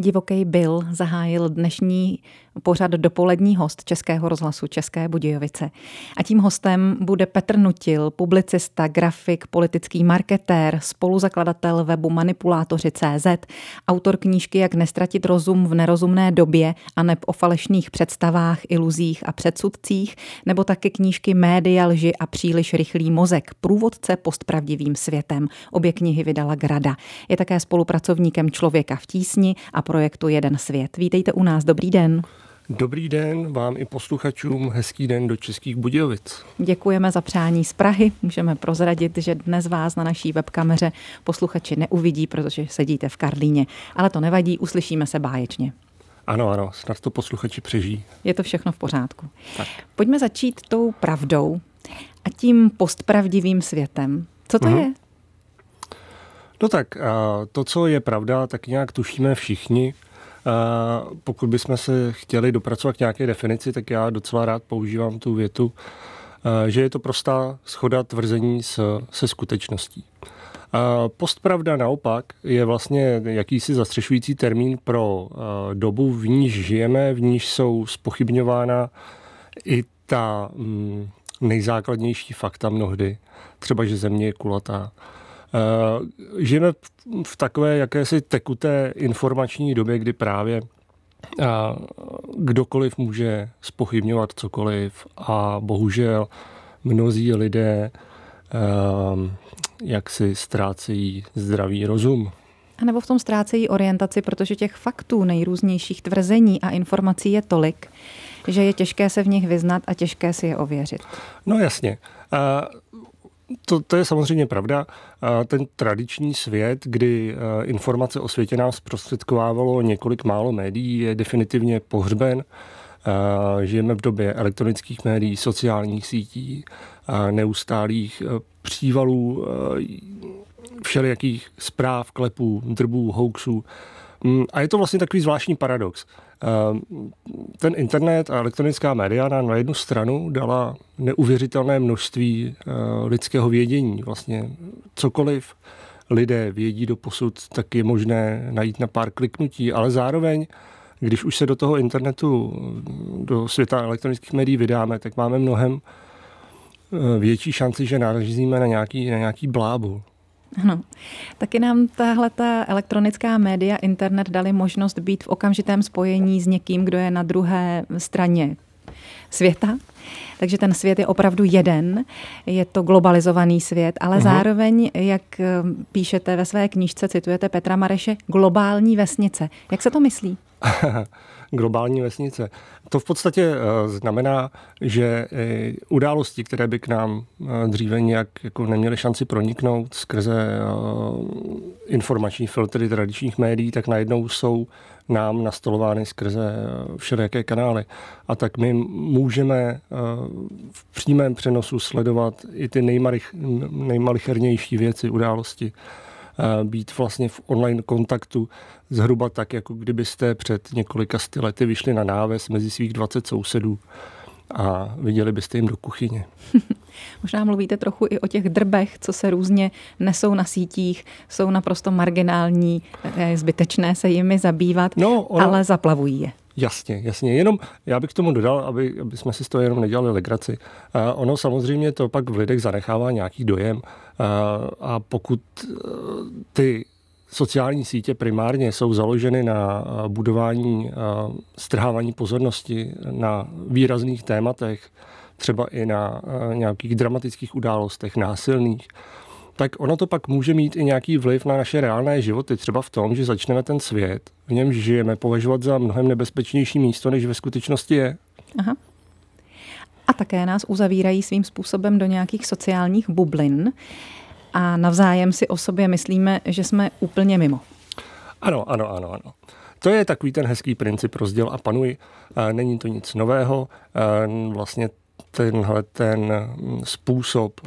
Divoký Bill zahájil dnešní pořad dopolední host Českého rozhlasu České Budějovice. A tím hostem bude Petr Nutil, publicista, grafik, politický marketér, spoluzakladatel webu Manipulátoři.cz, autor knížky Jak nestratit rozum v nerozumné době a neb o falešných představách, iluzích a předsudcích, nebo taky knížky Média, lži a příliš rychlý mozek, průvodce postpravdivým světem. Obě knihy vydala Grada. Je také spolupracovníkem Člověka v tísni a projektu Jeden svět. Vítejte u nás, dobrý den. Dobrý den vám i posluchačům, hezký den do Českých Budějovic. Děkujeme za přání z Prahy. Můžeme prozradit, že dnes vás na naší webkameře posluchači neuvidí, protože sedíte v Karlíně. Ale to nevadí, uslyšíme se báječně. Ano, ano, snad to posluchači přežijí. Je to všechno v pořádku. Tak. Pojďme začít tou pravdou a tím postpravdivým světem. Co to mm-hmm. je? No tak, to, co je pravda, tak nějak tušíme všichni. Pokud bychom se chtěli dopracovat k nějaké definici, tak já docela rád používám tu větu, že je to prostá schoda tvrzení se, se skutečností. Postpravda naopak je vlastně jakýsi zastřešující termín pro dobu, v níž žijeme, v níž jsou spochybňována i ta mm, nejzákladnější fakta mnohdy. Třeba, že země je kulatá žijeme v takové jakési tekuté informační době, kdy právě eh, kdokoliv může spochybňovat cokoliv a bohužel mnozí lidé eh, jak si ztrácejí zdravý rozum. A nebo v tom ztrácejí orientaci, protože těch faktů, nejrůznějších tvrzení a informací je tolik, že je těžké se v nich vyznat a těžké si je ověřit. No jasně to, to je samozřejmě pravda. Ten tradiční svět, kdy informace o světě nás zprostředkovávalo několik málo médií, je definitivně pohřben. Žijeme v době elektronických médií, sociálních sítí, neustálých přívalů, všelijakých zpráv, klepů, drbů, hoaxů. Mm, a je to vlastně takový zvláštní paradox. Ehm, ten internet a elektronická média nám na jednu stranu dala neuvěřitelné množství eh, lidského vědění. Vlastně cokoliv lidé vědí do posud, tak je možné najít na pár kliknutí, ale zároveň když už se do toho internetu, do světa elektronických médií vydáme, tak máme mnohem eh, větší šanci, že narazíme na nějaký, na nějaký blábol. Ano. Taky nám tahle ta elektronická média, internet dali možnost být v okamžitém spojení s někým, kdo je na druhé straně světa. Takže ten svět je opravdu jeden, je to globalizovaný svět, ale uh-huh. zároveň, jak eh, píšete ve své knížce, citujete Petra Mareše, globální vesnice. Jak se to myslí? globální vesnice. To v podstatě eh, znamená, že události, které by k nám eh, dříve nějak jako neměly šanci proniknout skrze eh, informační filtry tradičních médií, tak najednou jsou nám nastolovány skrze všelijaké kanály. A tak my můžeme v přímém přenosu sledovat i ty nejmalich, nejmalichernější věci, události být vlastně v online kontaktu zhruba tak, jako kdybyste před několika sty lety vyšli na náves mezi svých 20 sousedů a viděli byste jim do kuchyně. Možná mluvíte trochu i o těch drbech, co se různě nesou na sítích, jsou naprosto marginální, zbytečné se jimi zabývat, no, ona... ale zaplavují je. Jasně, jasně. Jenom já bych k tomu dodal, aby, aby jsme si z toho jenom nedělali legraci. Uh, ono samozřejmě to pak v lidech zanechává nějaký dojem uh, a pokud uh, ty sociální sítě primárně jsou založeny na budování, strhávání pozornosti na výrazných tématech, třeba i na nějakých dramatických událostech, násilných, tak ono to pak může mít i nějaký vliv na naše reálné životy, třeba v tom, že začneme ten svět, v němž žijeme, považovat za mnohem nebezpečnější místo, než ve skutečnosti je. Aha. A také nás uzavírají svým způsobem do nějakých sociálních bublin a navzájem si o sobě myslíme, že jsme úplně mimo. Ano, ano, ano, ano. To je takový ten hezký princip rozděl a panuj. Není to nic nového. Vlastně tenhle ten způsob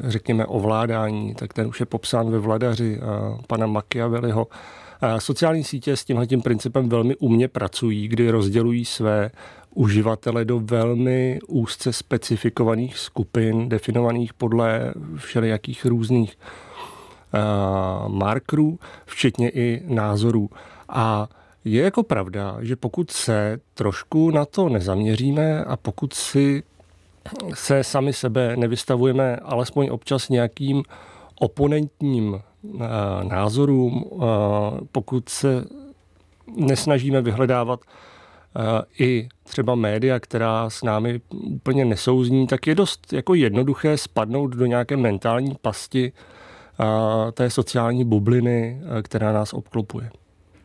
řekněme, ovládání, tak ten už je popsán ve vladaři pana Machiavelliho. Sociální sítě s tímhle principem velmi umně pracují, kdy rozdělují své uživatele do velmi úzce specifikovaných skupin, definovaných podle všelijakých různých markerů, včetně i názorů. A je jako pravda, že pokud se trošku na to nezaměříme a pokud si se sami sebe nevystavujeme alespoň občas nějakým oponentním eh, názorům, eh, pokud se nesnažíme vyhledávat eh, i třeba média, která s námi úplně nesouzní, tak je dost jako jednoduché spadnout do nějaké mentální pasti té sociální bubliny, která nás obklopuje.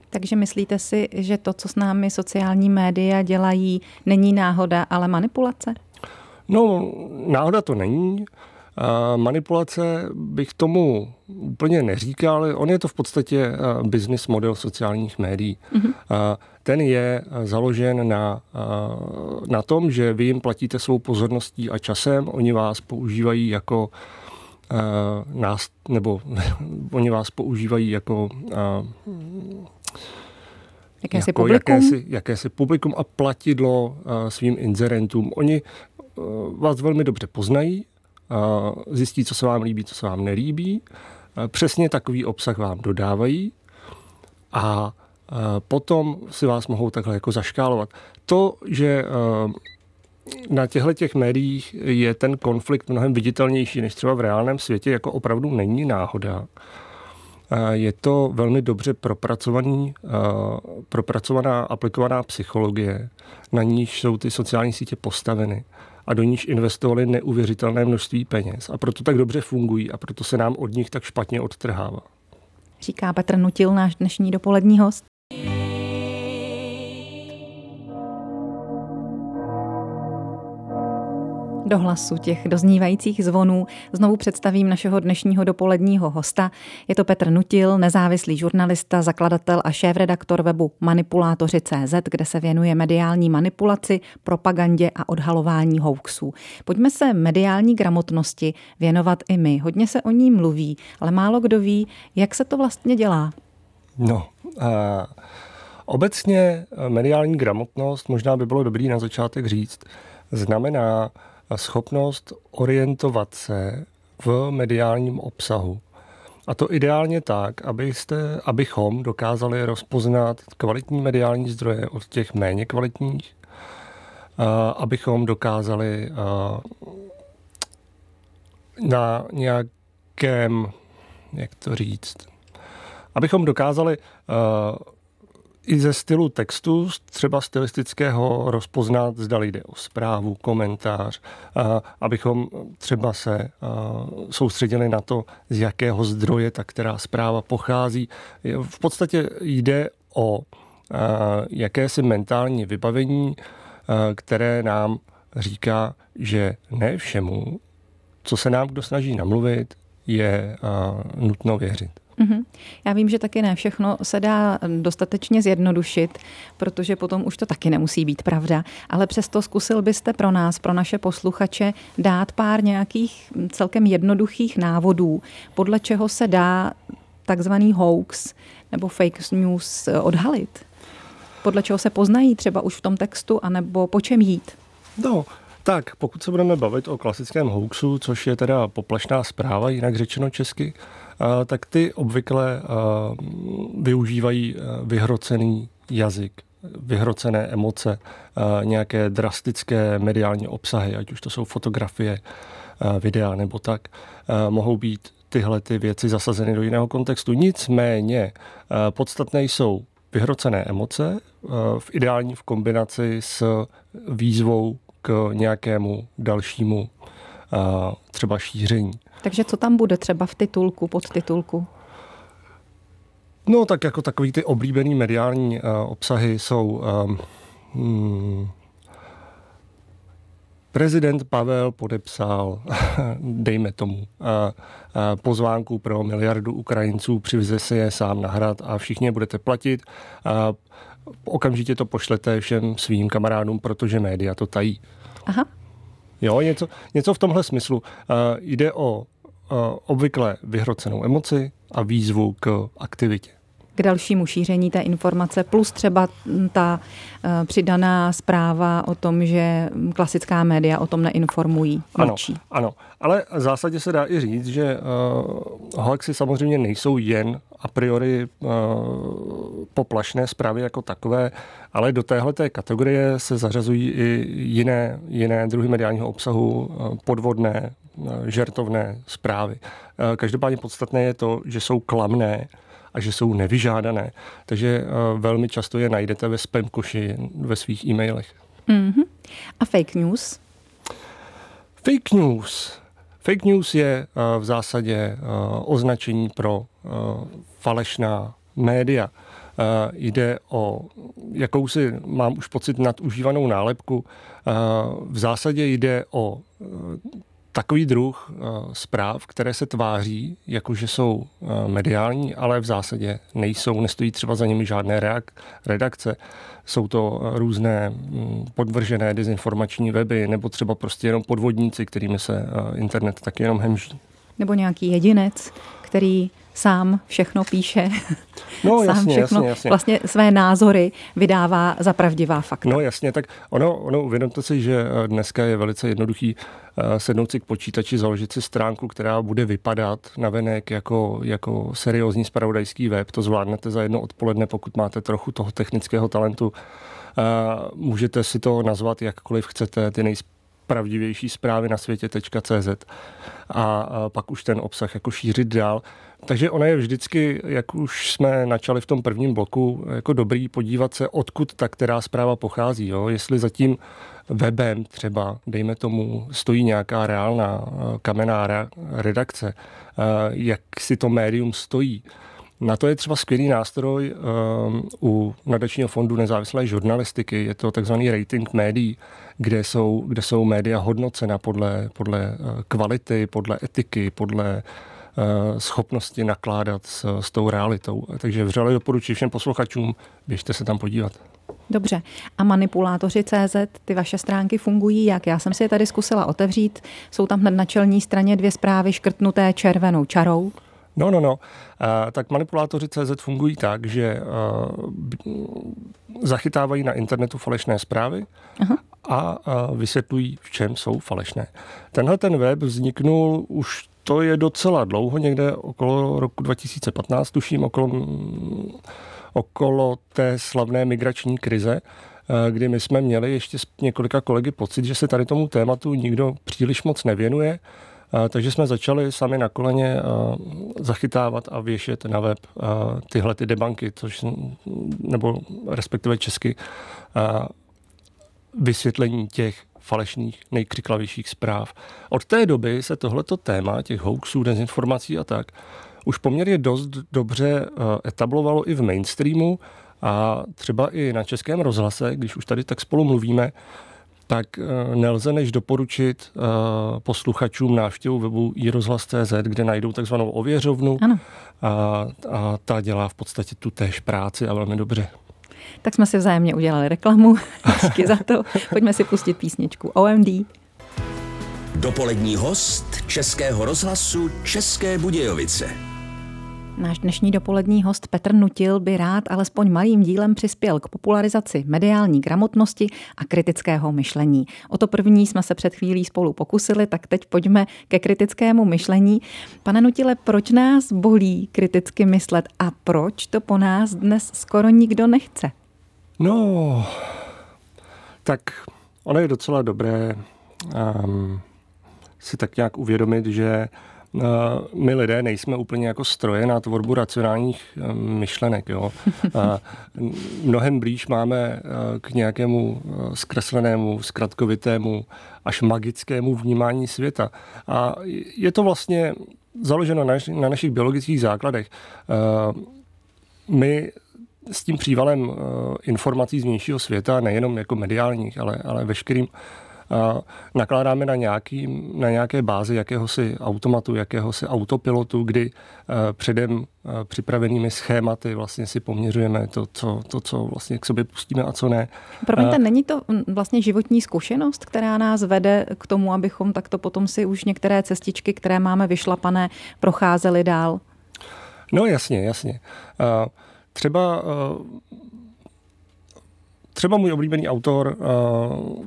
Takže myslíte si, že to, co s námi sociální média dělají, není náhoda, ale manipulace? No, náhoda to není. Manipulace bych tomu úplně neříkal, ale on je to v podstatě business model sociálních médií. Mm-hmm. Ten je založen na, na tom, že vy jim platíte svou pozorností a časem, oni vás používají jako nás, nebo oni vás používají jako Jakési jako publikum? Jakési, jakési publikum a platidlo svým inzerentům. Oni vás velmi dobře poznají, zjistí, co se vám líbí, co se vám nelíbí, přesně takový obsah vám dodávají a potom si vás mohou takhle jako zaškálovat. To, že na těchto těch médiích je ten konflikt mnohem viditelnější než třeba v reálném světě, jako opravdu není náhoda. Je to velmi dobře propracovaný, propracovaná aplikovaná psychologie, na níž jsou ty sociální sítě postaveny a do níž investovali neuvěřitelné množství peněz. A proto tak dobře fungují a proto se nám od nich tak špatně odtrhává. Říká Petr Nutil, náš dnešní dopolední host. Do hlasu těch doznívajících zvonů znovu představím našeho dnešního dopoledního hosta. Je to Petr Nutil, nezávislý žurnalista, zakladatel a šéf-redaktor webu Manipulátoři.cz, kde se věnuje mediální manipulaci, propagandě a odhalování hoaxů. Pojďme se mediální gramotnosti věnovat i my. Hodně se o ní mluví, ale málo kdo ví, jak se to vlastně dělá. No, uh... Obecně mediální gramotnost, možná by bylo dobrý na začátek říct, znamená schopnost orientovat se v mediálním obsahu. A to ideálně tak, abyste, abychom dokázali rozpoznat kvalitní mediální zdroje od těch méně kvalitních, abychom dokázali na nějakém, jak to říct, abychom dokázali i ze stylu textu, třeba stylistického, rozpoznat, zda jde o zprávu, komentář, abychom třeba se soustředili na to, z jakého zdroje ta která zpráva pochází. V podstatě jde o jakési mentální vybavení, které nám říká, že ne všemu, co se nám kdo snaží namluvit, je nutno věřit. Mm-hmm. Já vím, že taky ne všechno se dá dostatečně zjednodušit, protože potom už to taky nemusí být pravda. Ale přesto zkusil byste pro nás, pro naše posluchače, dát pár nějakých celkem jednoduchých návodů, podle čeho se dá takzvaný hoax nebo fake news odhalit? Podle čeho se poznají třeba už v tom textu, anebo po čem jít? No, tak, pokud se budeme bavit o klasickém hoaxu, což je teda poplašná zpráva, jinak řečeno česky, tak ty obvykle využívají vyhrocený jazyk, vyhrocené emoce, nějaké drastické mediální obsahy, ať už to jsou fotografie, videa nebo tak, mohou být tyhle ty věci zasazeny do jiného kontextu. Nicméně podstatné jsou vyhrocené emoce, v ideální v kombinaci s výzvou k nějakému dalšímu třeba šíření. Takže co tam bude třeba v titulku, pod titulku? No tak jako takový ty oblíbený mediální uh, obsahy jsou um, hmm, Prezident Pavel podepsal, dejme tomu, pozvánku pro miliardu Ukrajinců, přiveze si je sám na hrad a všichni je budete platit. Okamžitě to pošlete všem svým kamarádům, protože média to tají. Aha. Jo, něco, něco v tomhle smyslu. Uh, jde o uh, obvykle vyhrocenou emoci a výzvu k aktivitě. K dalšímu šíření té informace, plus třeba ta uh, přidaná zpráva o tom, že klasická média o tom neinformují. Ano, ano, ale v zásadě se dá i říct, že uh, hoaxy samozřejmě nejsou jen a priori uh, poplašné zprávy jako takové, ale do téhle kategorie se zařazují i jiné, jiné druhy mediálního obsahu, podvodné, žertovné zprávy. Každopádně podstatné je to, že jsou klamné, a že jsou nevyžádané. Takže uh, velmi často je najdete ve spam koši ve svých e-mailech. Mm-hmm. A fake news? Fake news. Fake news je uh, v zásadě uh, označení pro falešná média. Jde o jakousi, mám už pocit, nadužívanou nálepku. V zásadě jde o takový druh uh, zpráv, které se tváří, jakože jsou uh, mediální, ale v zásadě nejsou, nestojí třeba za nimi žádné reak- redakce. Jsou to uh, různé um, podvržené dezinformační weby nebo třeba prostě jenom podvodníci, kterými se internet taky jenom hemží. Nebo nějaký jedinec, který sám všechno píše, no, sám jasně, všechno, jasně, jasně. vlastně své názory vydává za pravdivá fakta. No jasně, tak ono, ono uvědomte si, že eh, dneska je velice jednoduchý eh, sednout si k počítači, založit si stránku, která bude vypadat na venek jako, jako seriózní spravodajský web. To zvládnete za jedno odpoledne, pokud máte trochu toho technického talentu. Eh, můžete si to nazvat jakkoliv chcete, ty nejsp pravdivější zprávy na světě.cz a pak už ten obsah jako šířit dál. Takže ono je vždycky, jak už jsme načali v tom prvním bloku, jako dobrý podívat se, odkud ta která zpráva pochází. Jo? Jestli zatím webem třeba, dejme tomu, stojí nějaká reálná eh, kamenná redakce, eh, jak si to médium stojí. Na to je třeba skvělý nástroj um, u nadačního fondu nezávislé žurnalistiky. Je to takzvaný rating médií, kde jsou, kde jsou média hodnocena podle, podle kvality, podle etiky, podle Eh, schopnosti nakládat s, s tou realitou. Takže vřele doporučuji všem posluchačům, běžte se tam podívat. Dobře. A manipulátoři CZ, ty vaše stránky fungují jak? Já jsem si je tady zkusila otevřít. Jsou tam hned na čelní straně dvě zprávy škrtnuté červenou čarou. No, no, no. Uh, tak manipulátoři CZ fungují tak, že uh, zachytávají na internetu falešné zprávy Aha. a uh, vysvětlují, v čem jsou falešné. Tenhle ten web vzniknul už to je docela dlouho, někde okolo roku 2015, tuším, okolo, okolo té slavné migrační krize, eh, kdy my jsme měli ještě s několika kolegy pocit, že se tady tomu tématu nikdo příliš moc nevěnuje, eh, takže jsme začali sami na koleně eh, zachytávat a věšet na web tyhle ty debanky, což, nebo respektive česky vysvětlení těch falešných, nejkřiklavějších zpráv. Od té doby se tohleto téma těch hoaxů, dezinformací a tak už poměrně dost dobře eh, etablovalo i v mainstreamu a třeba i na českém rozhlase, když už tady tak spolu mluvíme, tak eh, nelze než doporučit eh, posluchačům návštěvu webu iRozhlas.cz, kde najdou takzvanou ověřovnu ano. A, a ta dělá v podstatě tu též práci a velmi dobře. Tak jsme si vzájemně udělali reklamu. Díky za to. Pojďme si pustit písničku OMD. Dopolední host Českého rozhlasu České Budějovice. Náš dnešní dopolední host Petr Nutil by rád alespoň malým dílem přispěl k popularizaci mediální gramotnosti a kritického myšlení. O to první jsme se před chvílí spolu pokusili, tak teď pojďme ke kritickému myšlení. Pane Nutile, proč nás bolí kriticky myslet a proč to po nás dnes skoro nikdo nechce? No, tak ono je docela dobré um, si tak nějak uvědomit, že my lidé nejsme úplně jako stroje na tvorbu racionálních um, myšlenek. Jo? Mnohem blíž máme uh, k nějakému zkreslenému, zkratkovitému, až magickému vnímání světa. A je to vlastně založeno na, na našich biologických základech. My s tím přívalem eh, informací z vnějšího světa, nejenom jako mediálních, ale, ale veškerým, eh, nakládáme na, nějaký, na nějaké bázi jakéhosi automatu, jakéhosi autopilotu, kdy eh, předem připravenými schématy vlastně si poměřujeme to, co, to, co vlastně k sobě pustíme a co ne. Promiňte, není to vlastně životní zkušenost, která nás vede k tomu, abychom takto potom si už některé cestičky, které máme vyšlapané, procházeli dál? No jasně, jasně. Třeba Třeba můj oblíbený autor,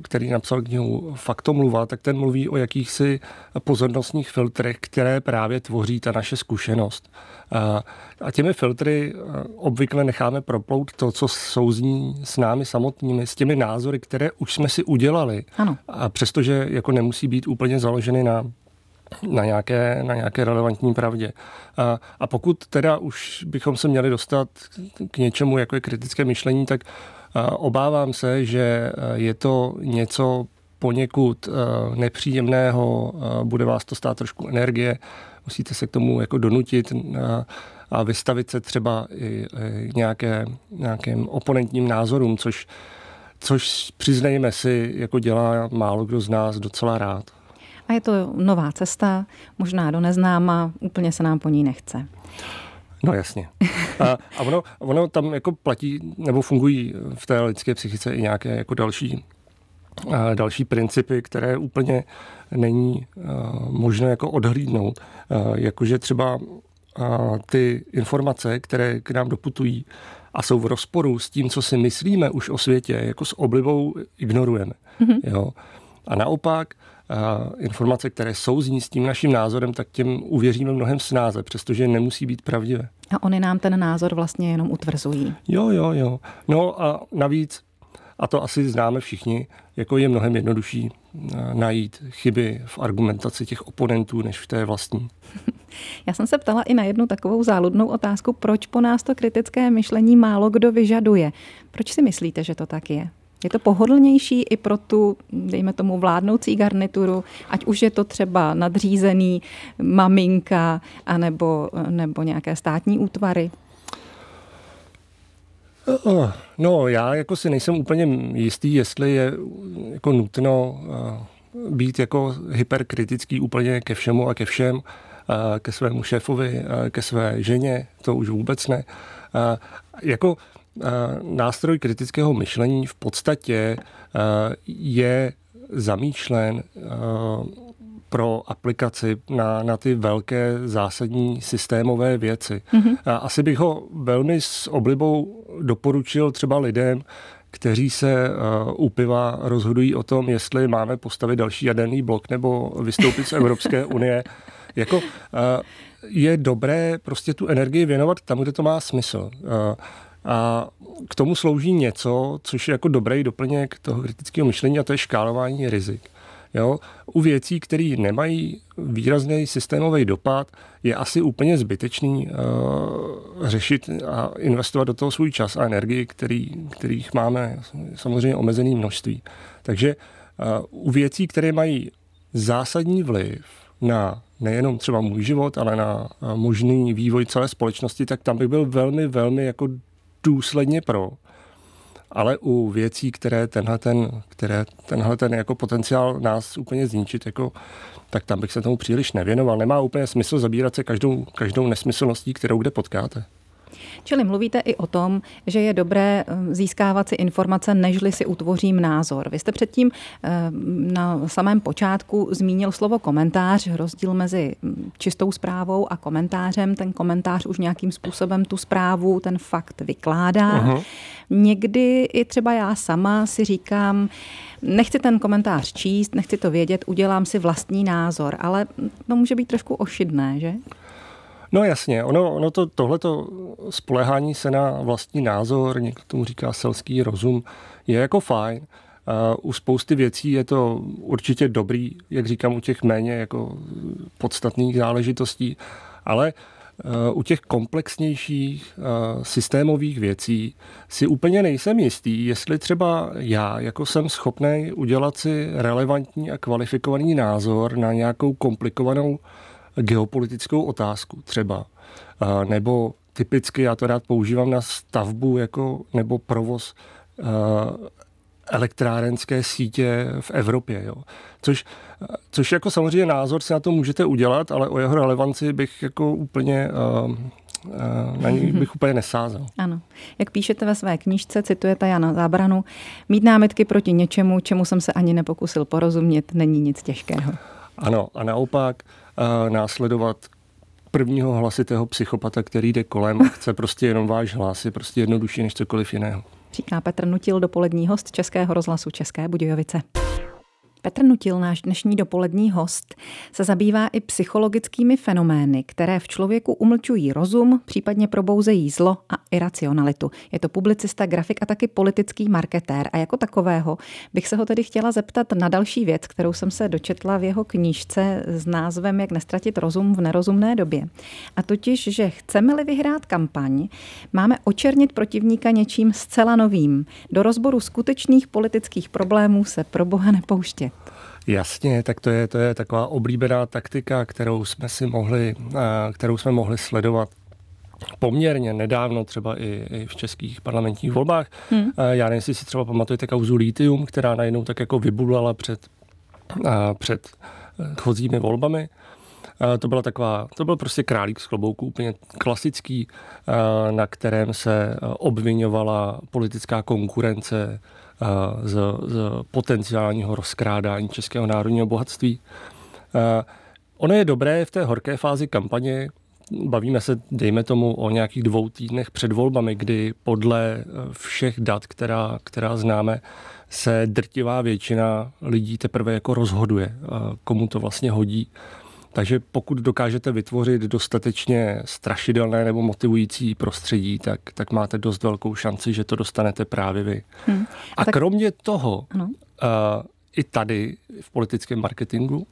který napsal knihu Faktomluva, tak ten mluví o jakýchsi pozornostních filtrech, které právě tvoří ta naše zkušenost. A těmi filtry obvykle necháme proplout to, co souzní s námi samotnými, s těmi názory, které už jsme si udělali. Ano. A přestože jako nemusí být úplně založeny na na nějaké, na nějaké relevantní pravdě. A, a pokud teda už bychom se měli dostat k něčemu, jako je kritické myšlení, tak obávám se, že je to něco poněkud nepříjemného, bude vás to stát trošku energie, musíte se k tomu jako donutit a vystavit se třeba i nějaké, nějakým oponentním názorům, což, což přiznejme si, jako dělá málo kdo z nás docela rád. A je to nová cesta, možná do neznáma, úplně se nám po ní nechce. No jasně. A, a ono, ono tam jako platí, nebo fungují v té lidské psychice i nějaké jako další a další principy, které úplně není uh, možné jako odhlídnout. Uh, jakože třeba uh, ty informace, které k nám doputují a jsou v rozporu s tím, co si myslíme už o světě, jako s oblibou ignorujeme. Mm-hmm. Jo. A naopak informace, které souzní s tím naším názorem, tak těm uvěříme mnohem snáze, přestože nemusí být pravdivé. A oni nám ten názor vlastně jenom utvrzují. Jo, jo, jo. No a navíc, a to asi známe všichni, jako je mnohem jednodušší najít chyby v argumentaci těch oponentů, než v té vlastní. Já jsem se ptala i na jednu takovou záludnou otázku, proč po nás to kritické myšlení málo kdo vyžaduje. Proč si myslíte, že to tak je? Je to pohodlnější i pro tu, dejme tomu, vládnoucí garnituru, ať už je to třeba nadřízený maminka anebo, nebo nějaké státní útvary? Eh, no, já jako si nejsem úplně jistý, jestli je jako nutno eh, být jako hyperkritický úplně ke všemu a ke všem, eh, ke svému šéfovi, ke své ženě, to už vůbec ne. Jako nástroj kritického myšlení v podstatě je zamýšlen pro aplikaci na, na ty velké zásadní systémové věci. Mm-hmm. Asi bych ho velmi s oblibou doporučil třeba lidem, kteří se uh, u piva rozhodují o tom, jestli máme postavit další jaderný blok nebo vystoupit z Evropské unie. Jako uh, je dobré prostě tu energii věnovat tam, kde to má smysl. Uh, a k tomu slouží něco, což je jako dobrý doplněk toho kritického myšlení a to je škálování rizik. Jo? U věcí, které nemají výrazný systémový dopad, je asi úplně zbytečný uh, řešit a investovat do toho svůj čas a energii, který, kterých máme samozřejmě omezený množství. Takže uh, u věcí, které mají zásadní vliv na nejenom třeba můj život, ale na uh, možný vývoj celé společnosti, tak tam bych byl velmi, velmi jako důsledně pro. Ale u věcí, které tenhle ten, které tenhle ten jako potenciál nás úplně zničit, jako, tak tam bych se tomu příliš nevěnoval. Nemá úplně smysl zabírat se každou, každou nesmyslností, kterou kde potkáte. Čili mluvíte i o tom, že je dobré eh, získávat si informace, nežli si utvořím názor. Vy jste předtím eh, na samém počátku zmínil slovo komentář, rozdíl mezi hm, čistou zprávou a komentářem. Ten komentář už nějakým způsobem tu zprávu, ten fakt vykládá. Uh-huh. Někdy i třeba já sama si říkám, nechci ten komentář číst, nechci to vědět, udělám si vlastní názor, ale to může být trošku ošidné, že? No jasně, ono, ono to, tohleto spolehání se na vlastní názor, někdo tomu říká selský rozum, je jako fajn. Uh, u spousty věcí je to určitě dobrý, jak říkám, u těch méně jako podstatných záležitostí, ale uh, u těch komplexnějších uh, systémových věcí si úplně nejsem jistý, jestli třeba já jako jsem schopný udělat si relevantní a kvalifikovaný názor na nějakou komplikovanou geopolitickou otázku třeba, nebo typicky já to rád používám na stavbu jako nebo provoz elektrárenské sítě v Evropě. Jo. Což, což jako samozřejmě názor si na to můžete udělat, ale o jeho relevanci bych jako úplně na ní bych úplně nesázel. Ano. Jak píšete ve své knižce, citujete Jana Zábranu, mít námitky proti něčemu, čemu jsem se ani nepokusil porozumět, není nic těžkého. Ano, a naopak následovat prvního hlasitého psychopata, který jde kolem a chce prostě jenom váš hlas, je prostě jednodušší než cokoliv jiného. Říká Petr Nutil, dopolední host Českého rozhlasu České Budějovice. Petr Nutil, náš dnešní dopolední host, se zabývá i psychologickými fenomény, které v člověku umlčují rozum, případně probouzejí zlo a iracionalitu. Je to publicista, grafik a taky politický marketér. A jako takového bych se ho tedy chtěla zeptat na další věc, kterou jsem se dočetla v jeho knížce s názvem Jak nestratit rozum v nerozumné době. A totiž, že chceme-li vyhrát kampaň, máme očernit protivníka něčím zcela novým. Do rozboru skutečných politických problémů se pro boha nepouštět. Jasně, tak to je, to je taková oblíbená taktika, kterou jsme si mohli, eh, kterou jsme mohli sledovat poměrně nedávno, třeba i, i v českých parlamentních volbách. Hmm. Eh, já nevím, jestli si třeba pamatujete kauzu Litium, která najednou tak jako vybulala před, eh, před chozími volbami. To byla taková, to byl prostě králík z klobouku, úplně klasický, na kterém se obvinovala politická konkurence z, z potenciálního rozkrádání českého národního bohatství. Ono je dobré v té horké fázi kampaně, bavíme se, dejme tomu, o nějakých dvou týdnech před volbami, kdy podle všech dat, která, která známe, se drtivá většina lidí teprve jako rozhoduje, komu to vlastně hodí. Takže pokud dokážete vytvořit dostatečně strašidelné nebo motivující prostředí, tak, tak máte dost velkou šanci, že to dostanete právě vy. Hmm. A, a tak... kromě toho, ano. Uh, i tady v politickém marketingu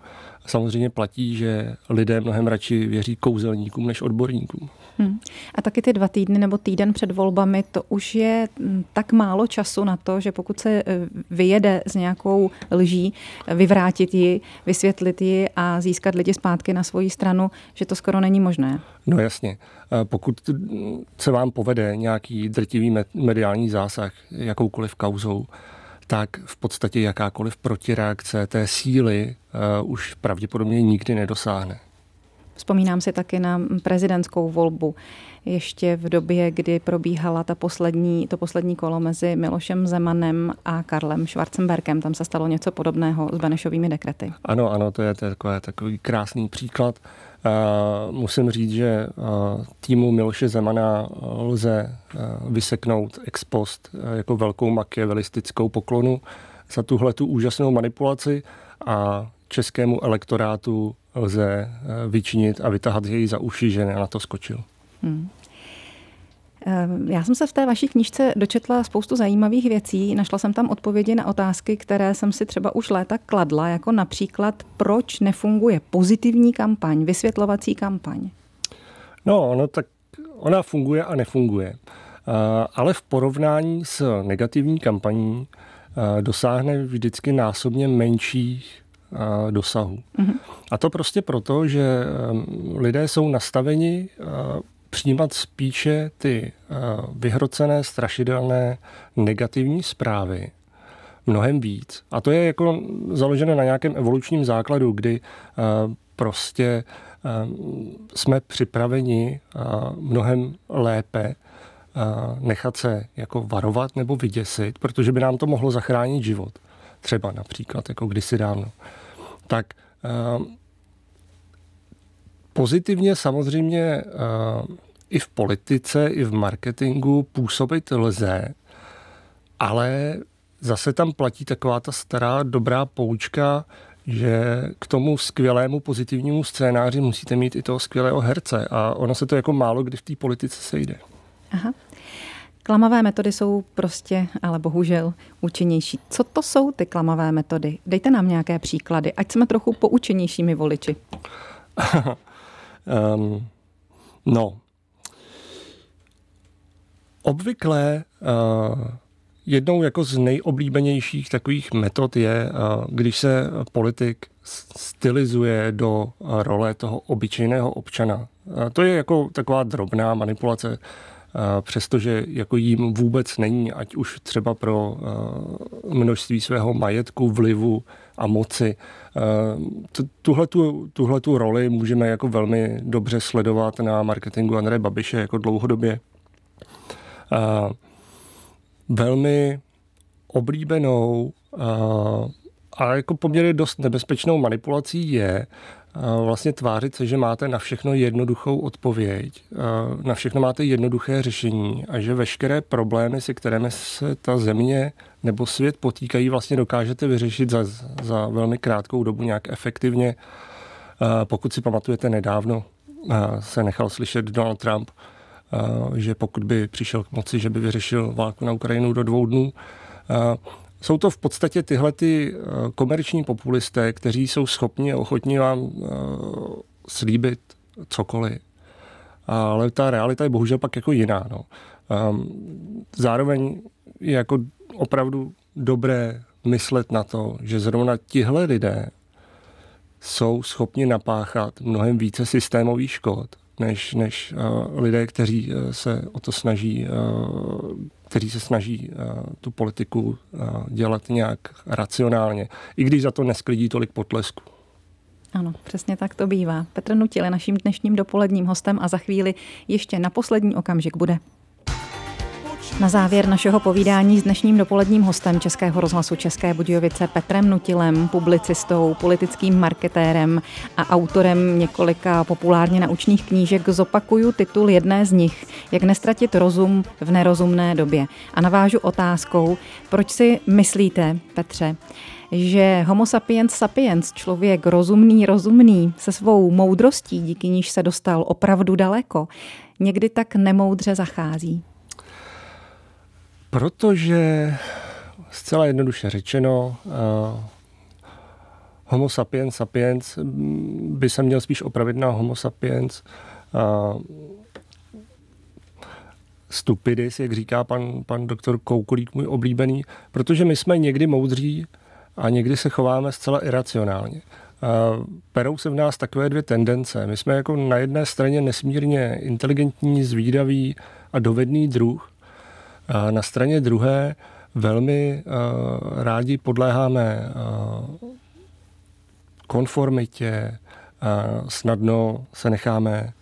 samozřejmě platí, že lidé mnohem radši věří kouzelníkům než odborníkům. Hmm. A taky ty dva týdny nebo týden před volbami, to už je mm, tak málo času na to, že pokud se eh, vyjede s nějakou lží, vyvrátit ji, vysvětlit ji a získat lidi zpátky na svoji stranu, že to skoro není možné. No jasně. Pokud se vám povede nějaký drtivý mediální zásah jakoukoliv kauzou, tak v podstatě jakákoliv protireakce té síly uh, už pravděpodobně nikdy nedosáhne. Vzpomínám si taky na prezidentskou volbu ještě v době, kdy probíhala ta poslední, to poslední kolo mezi Milošem Zemanem a Karlem Schwarzenbergem. Tam se stalo něco podobného s Benešovými dekrety. Ano, ano, to je, to je takový, takový krásný příklad. Uh, musím říct, že týmu Miloše Zemana lze vyseknout ex post jako velkou makiavelistickou poklonu za tuhle tu úžasnou manipulaci a českému elektorátu lze vyčinit a vytahat jej za uši, že na to skočil. Hmm. Ehm, já jsem se v té vaší knižce dočetla spoustu zajímavých věcí. Našla jsem tam odpovědi na otázky, které jsem si třeba už léta kladla, jako například, proč nefunguje pozitivní kampaň, vysvětlovací kampaň. No, no tak ona funguje a nefunguje. Ale v porovnání s negativní kampaní dosáhne vždycky násobně menších dosahů. Mm-hmm. A to prostě proto, že lidé jsou nastaveni přijímat spíše ty uh, vyhrocené, strašidelné, negativní zprávy mnohem víc. A to je jako založené na nějakém evolučním základu, kdy uh, prostě uh, jsme připraveni mnohem lépe nechat se jako varovat nebo vyděsit, protože by nám to mohlo zachránit život. Třeba například, jako kdysi dávno. Tak Pozitivně samozřejmě uh, i v politice, i v marketingu působit lze, ale zase tam platí taková ta stará dobrá poučka, že k tomu skvělému pozitivnímu scénáři musíte mít i toho skvělého herce a ono se to jako málo kdy v té politice sejde. Aha. Klamavé metody jsou prostě, ale bohužel, účinnější. Co to jsou ty klamavé metody? Dejte nám nějaké příklady, ať jsme trochu poučenějšími voliči. um, no, obvykle uh, jednou jako z nejoblíbenějších takových metod je, uh, když se politik stylizuje do role toho obyčejného občana. Uh, to je jako taková drobná manipulace, přestože jako jím vůbec není, ať už třeba pro množství svého majetku, vlivu a moci. Tuhle tu roli můžeme jako velmi dobře sledovat na marketingu Andreje Babiše jako dlouhodobě velmi oblíbenou a jako poměrně dost nebezpečnou manipulací je vlastně tvářit se, že máte na všechno jednoduchou odpověď, na všechno máte jednoduché řešení a že veškeré problémy, se kterými se ta země nebo svět potýkají, vlastně dokážete vyřešit za, za velmi krátkou dobu nějak efektivně. Pokud si pamatujete nedávno, se nechal slyšet Donald Trump, že pokud by přišel k moci, že by vyřešil válku na Ukrajinu do dvou dnů. Jsou to v podstatě tyhle ty komerční populisté, kteří jsou schopni a ochotní vám slíbit cokoliv. Ale ta realita je bohužel pak jako jiná. No. Zároveň je jako opravdu dobré myslet na to, že zrovna tihle lidé jsou schopni napáchat mnohem více systémových škod, než, než uh, lidé, kteří uh, se o to snaží, uh, kteří se snaží uh, tu politiku uh, dělat nějak racionálně, i když za to nesklidí tolik potlesku. Ano, přesně tak to bývá. Petr Nutil je naším dnešním dopoledním hostem a za chvíli ještě na poslední okamžik bude na závěr našeho povídání s dnešním dopoledním hostem Českého rozhlasu České Budějovice Petrem Nutilem, publicistou, politickým marketérem a autorem několika populárně naučných knížek zopakuju titul jedné z nich, Jak nestratit rozum v nerozumné době. A navážu otázkou, proč si myslíte, Petře, že homo sapiens sapiens, člověk rozumný, rozumný, se svou moudrostí, díky níž se dostal opravdu daleko, někdy tak nemoudře zachází. Protože zcela jednoduše řečeno, uh, Homo sapiens sapiens by se měl spíš opravit na Homo sapiens uh, stupidis, jak říká pan, pan doktor Koukolík, můj oblíbený, protože my jsme někdy moudří a někdy se chováme zcela iracionálně. Uh, perou se v nás takové dvě tendence. My jsme jako na jedné straně nesmírně inteligentní, zvídavý a dovedný druh, na straně druhé velmi uh, rádi podléháme uh, konformitě, snadno se necháme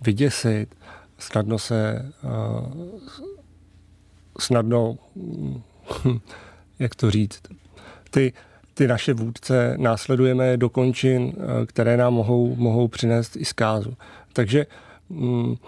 vyděsit, snadno se uh, snadno, jak to říct, ty, ty naše vůdce následujeme do končin, které nám mohou, mohou přinést i zkázu. Takže um,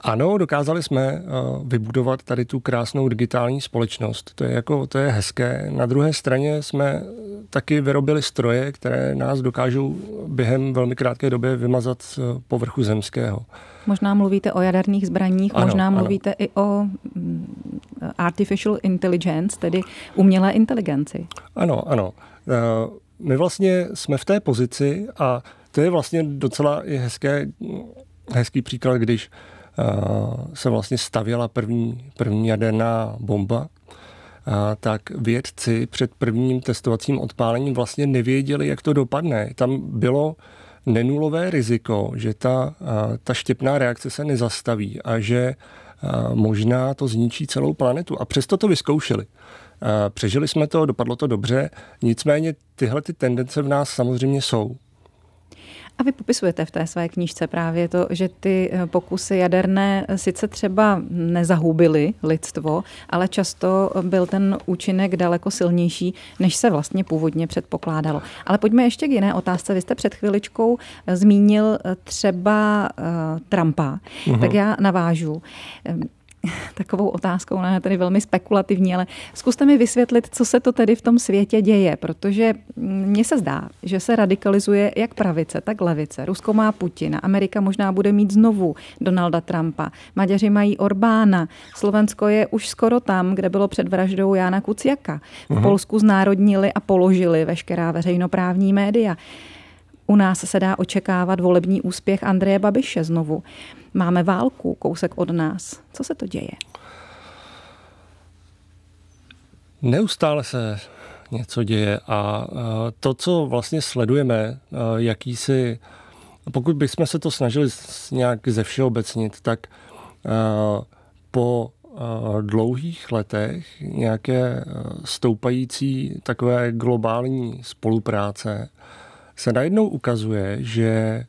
ano, dokázali jsme eh, vybudovat tady tu krásnou digitální společnost. To je, jako, to je hezké. Na druhé straně jsme taky vyrobili stroje, které nás dokážou během velmi krátké doby vymazat z povrchu zemského. Možná mluvíte o jaderných zbraních, ano, možná mluvíte ano. i o mm, artificial intelligence, tedy umělé inteligenci. Ano, ano. Eh, my vlastně jsme v té pozici a to je vlastně docela i hezké, hezký příklad, když se vlastně stavěla první, první jaderná bomba, tak vědci před prvním testovacím odpálením vlastně nevěděli, jak to dopadne. Tam bylo nenulové riziko, že ta, ta štěpná reakce se nezastaví a že možná to zničí celou planetu. A přesto to vyzkoušeli. Přežili jsme to, dopadlo to dobře, nicméně tyhle ty tendence v nás samozřejmě jsou. A vy popisujete v té své knížce právě to, že ty eh, pokusy jaderné sice třeba nezahubily lidstvo, ale často byl ten účinek daleko silnější, než se vlastně původně předpokládalo. Ale pojďme ještě k jiné otázce. Vy jste před chviličkou eh, zmínil eh, třeba Trumpa, uh-huh. tak já navážu. takovou otázkou, ona je tedy velmi spekulativní, ale zkuste mi vysvětlit, co se to tedy v tom světě děje, protože mně se zdá, že se radikalizuje jak pravice, tak levice. Rusko má Putina, Amerika možná bude mít znovu Donalda Trumpa, Maďaři mají Orbána, Slovensko je už skoro tam, kde bylo před vraždou Jána Kuciaka. V uh-huh. Polsku znárodnili a položili veškerá veřejnoprávní média. U nás se dá očekávat volební úspěch Andreje Babiše znovu. Máme válku kousek od nás. Co se to děje? Neustále se něco děje a to, co vlastně sledujeme, jakýsi, pokud bychom se to snažili nějak ze všeobecnit, tak po dlouhých letech nějaké stoupající takové globální spolupráce se najednou ukazuje, že eh,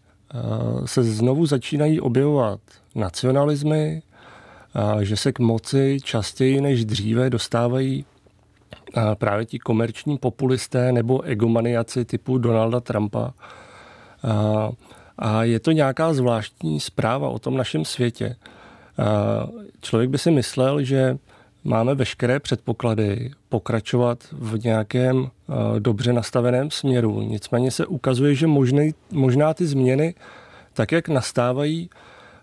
se znovu začínají objevovat nacionalismy, že se k moci častěji než dříve dostávají právě ti komerční populisté nebo egomaniaci typu Donalda Trumpa. A, je to nějaká zvláštní zpráva o tom našem světě. Člověk by si myslel, že máme veškeré předpoklady pokračovat v nějakém dobře nastaveném směru. Nicméně se ukazuje, že možný, možná ty změny, tak jak nastávají,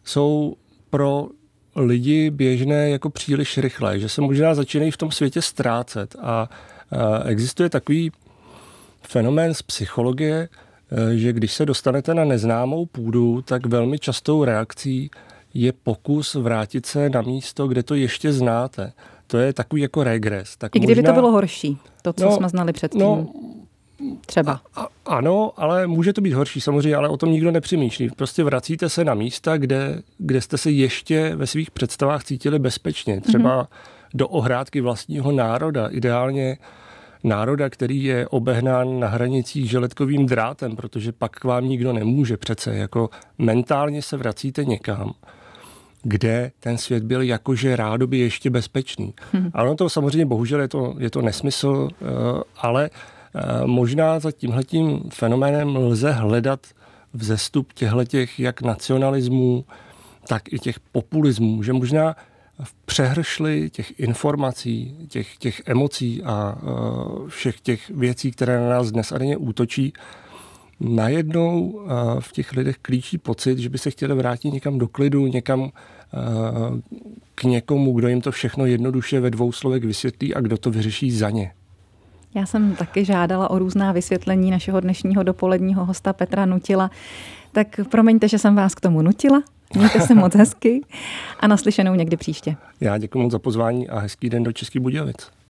jsou pro lidi běžné jako příliš rychle, že se možná začínají v tom světě ztrácet a existuje takový fenomén z psychologie, e, že když se dostanete na neznámou půdu, tak velmi častou reakcí je pokus vrátit se na místo, kde to ještě znáte. To je takový jako regres. Tak I kdyby možná... to bylo horší, to, co no, jsme znali předtím. No, třeba. A, a, ano, ale může to být horší samozřejmě, ale o tom nikdo nepřemýšlí. Prostě vracíte se na místa, kde, kde jste se ještě ve svých představách cítili bezpečně. Třeba mm-hmm. do ohrádky vlastního národa, ideálně národa, který je obehnán na hranicích želetkovým drátem, protože pak k vám nikdo nemůže přece. Jako mentálně se vracíte někam, kde ten svět byl jakože rádoby ještě bezpečný. Hmm. A ono to samozřejmě bohužel je to, je to nesmysl, eh, ale Eh, možná za tímhletím fenoménem lze hledat vzestup těchto jak nacionalismů, tak i těch populismů, že možná v přehršli těch informací, těch, těch emocí a uh, všech těch věcí, které na nás dnes a denně útočí, najednou v těch lidech klíčí pocit, že by se chtěli vrátit někam do klidu, někam k někomu, kdo jim to všechno jednoduše ve dvou slovech vysvětlí a kdo to vyřeší za ně. Já jsem taky žádala o různá vysvětlení našeho dnešního dopoledního hosta Petra Nutila. Tak promiňte, že jsem vás k tomu nutila. Mějte se moc hezky a naslyšenou někdy příště. Já děkuji moc za pozvání a hezký den do Český Budějovic.